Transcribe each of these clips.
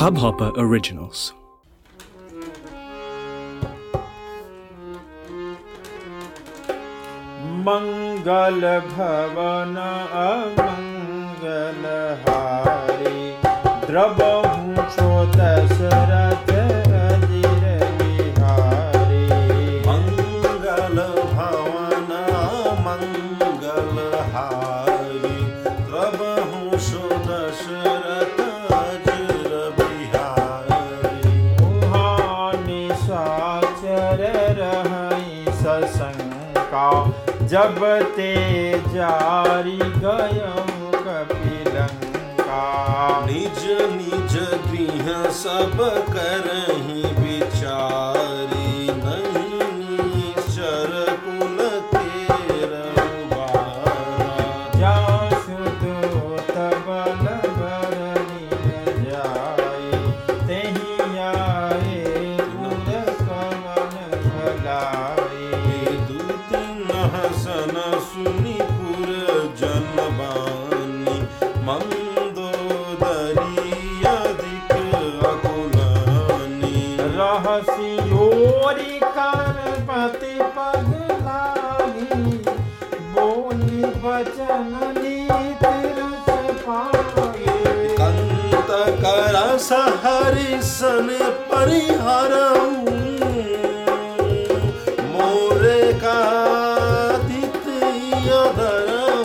Hubhopper Originals. मंगल भवन अमंगल हारी द्रवहु छो दशरथ गयम कपिलंका निज निज गृह सब करही रहसियोरी कर पति पग लागी। बोली वचन नीत रस पागे कंत कर सहरिसन परिहरऊ मोरे का द्वितीय धरऊ।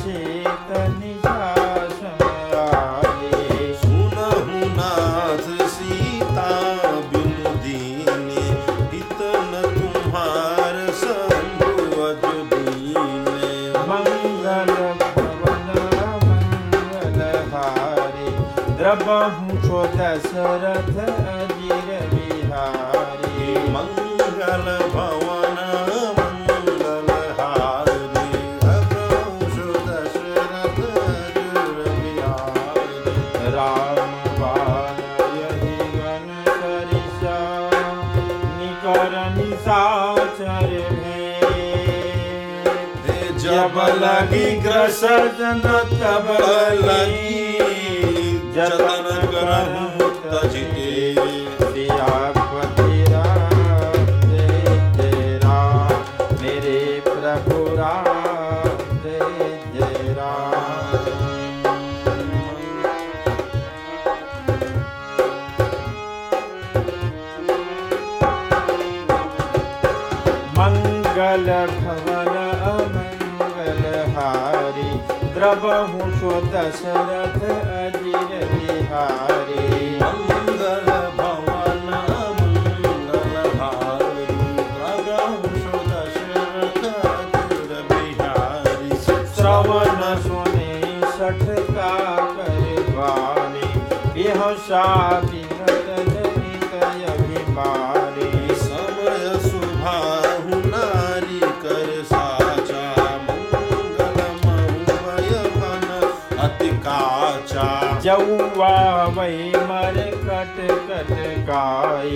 शीत सुनहु नाथ सीता बिनु दीने हितन तुम्हार शंभु अज दीने मंगल भवन मंगल हारी द्रवहु छो दशरथ लगी ग्रसन तब लगी भुषोदशरथ अहारीलभव भारतशरथ अहारी श्रवणे षट् का करी एह जौआ वही मर कट कट गाय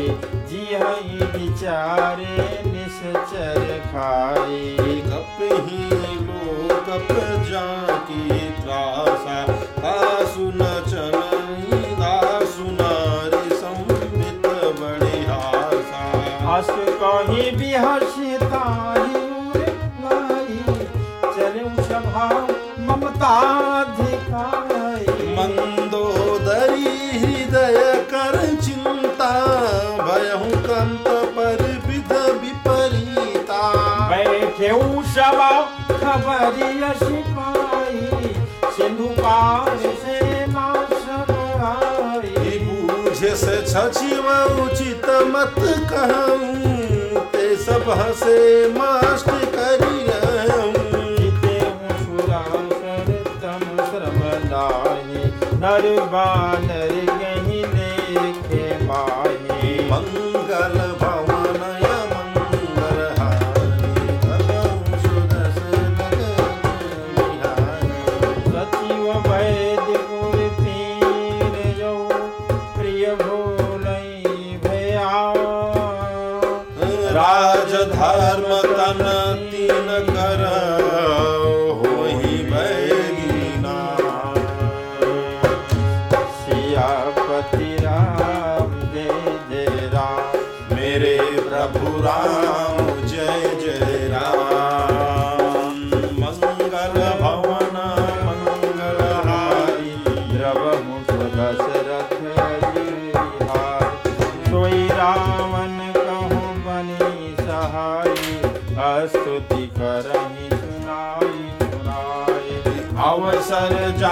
जी हई विचारे निश्चर खाई। कपहि लोक प्रजा की त्रासा, दासु न चलई, दासु नारी संबित बड़ी आशा हस कही बिहसिताही बाव खबरिय सिपाही सिंधु पार से से छछिव उचित मत कहूँ ते सब हसे मास्ट करी नर बाल Yeah.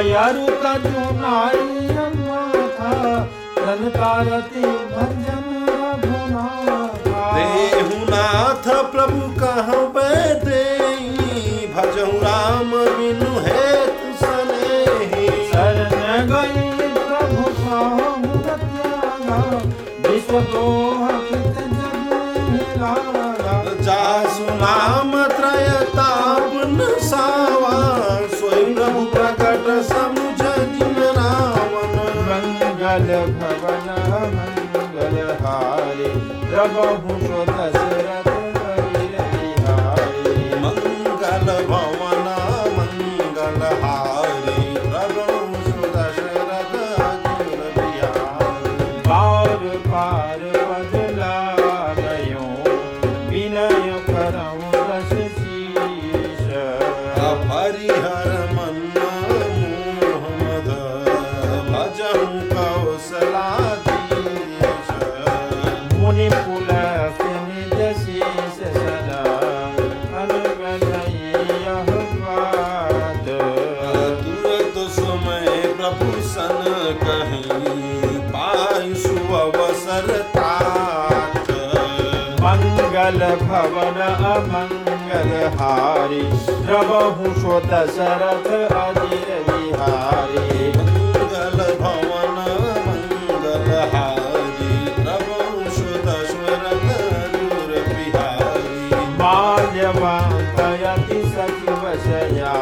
દયારુ તજુ નારી અમ્મા ધન તારતી ભજન દેહુ નાથ પ્રભુ કહું બે દે ભજઉ રામ બિનુ હે સને શરણ ગઈ પ્રભુ કહું વિશ્વ દોહ જાસુ નામ Allahu भवन अमङ्गलहारि प्रभहु स्वत शरथ अजल बिहारी मङ्गल भवन मङ्गलहारी प्रवहु स्वत शरथ दुर्विहारी बाल्यवायति सद्वशया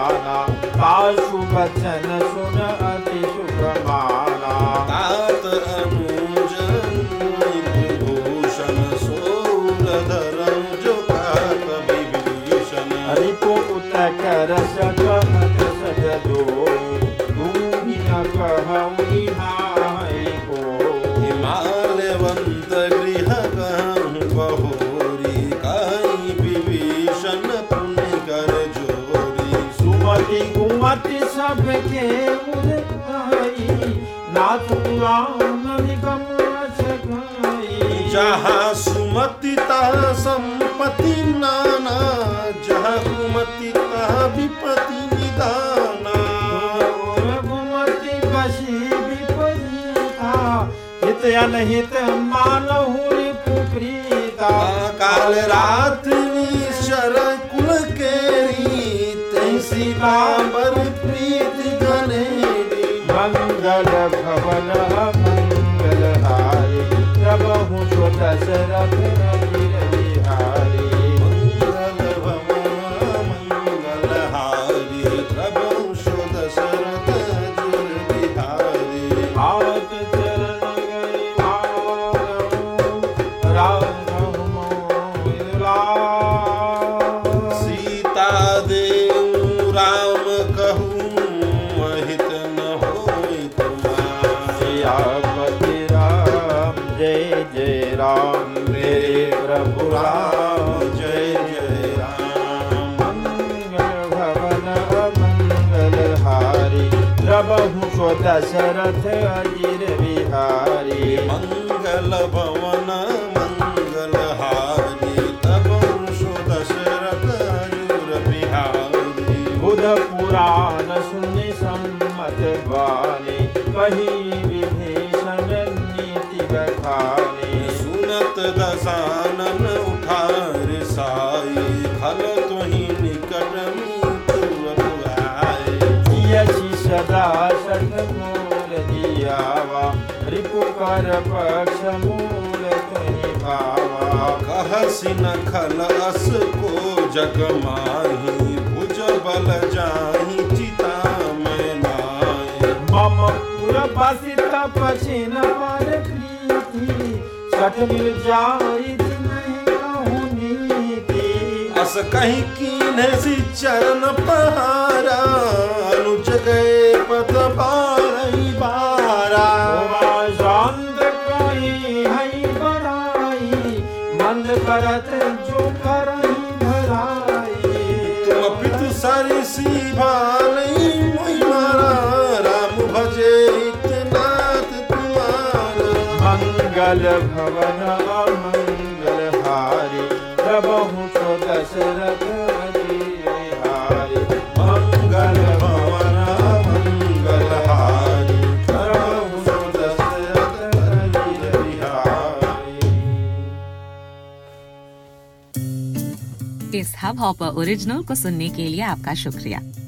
आशुभचन सुर घुमति सबके उड़ाई नाथ पुराण निगम छकाई जहाँ सुमति तह संपत्ति नाना जहाँ कुमति तह विपति निदाना। घुमति बसी विपरीता हित अनहित मानहु रिपुप्रीता काल रात्रि शर कुल केरी तैसी बाबर मङ्गलभवनः मङ्गलहारि प्रभु सुतसरभ दशरथ अजीर बिहारी मंगल भवन मंगल हारी तब सो दशरथ अयुर बिहारी बुध पुराण सुनि सम्मत बानी कही विभीषण नीति बखानी सुनत दसानन उठार साई खल सतमूल दियावा रिपु कर पक्ष मूल तुहि भावा कहसि न खल अस को जग माही भुज बल जाही चिता में नाय मम पुर बसित पछिन पर प्रीति सठ मिल जाई अस कहीं कीन्हे सि चरण पहारा। मंगल भवन मंगल हारी। प्रभु सो दशरथ मंगल भवन प्रभु इस हब हॉपर ओरिजिनल को सुनने के लिए आपका शुक्रिया।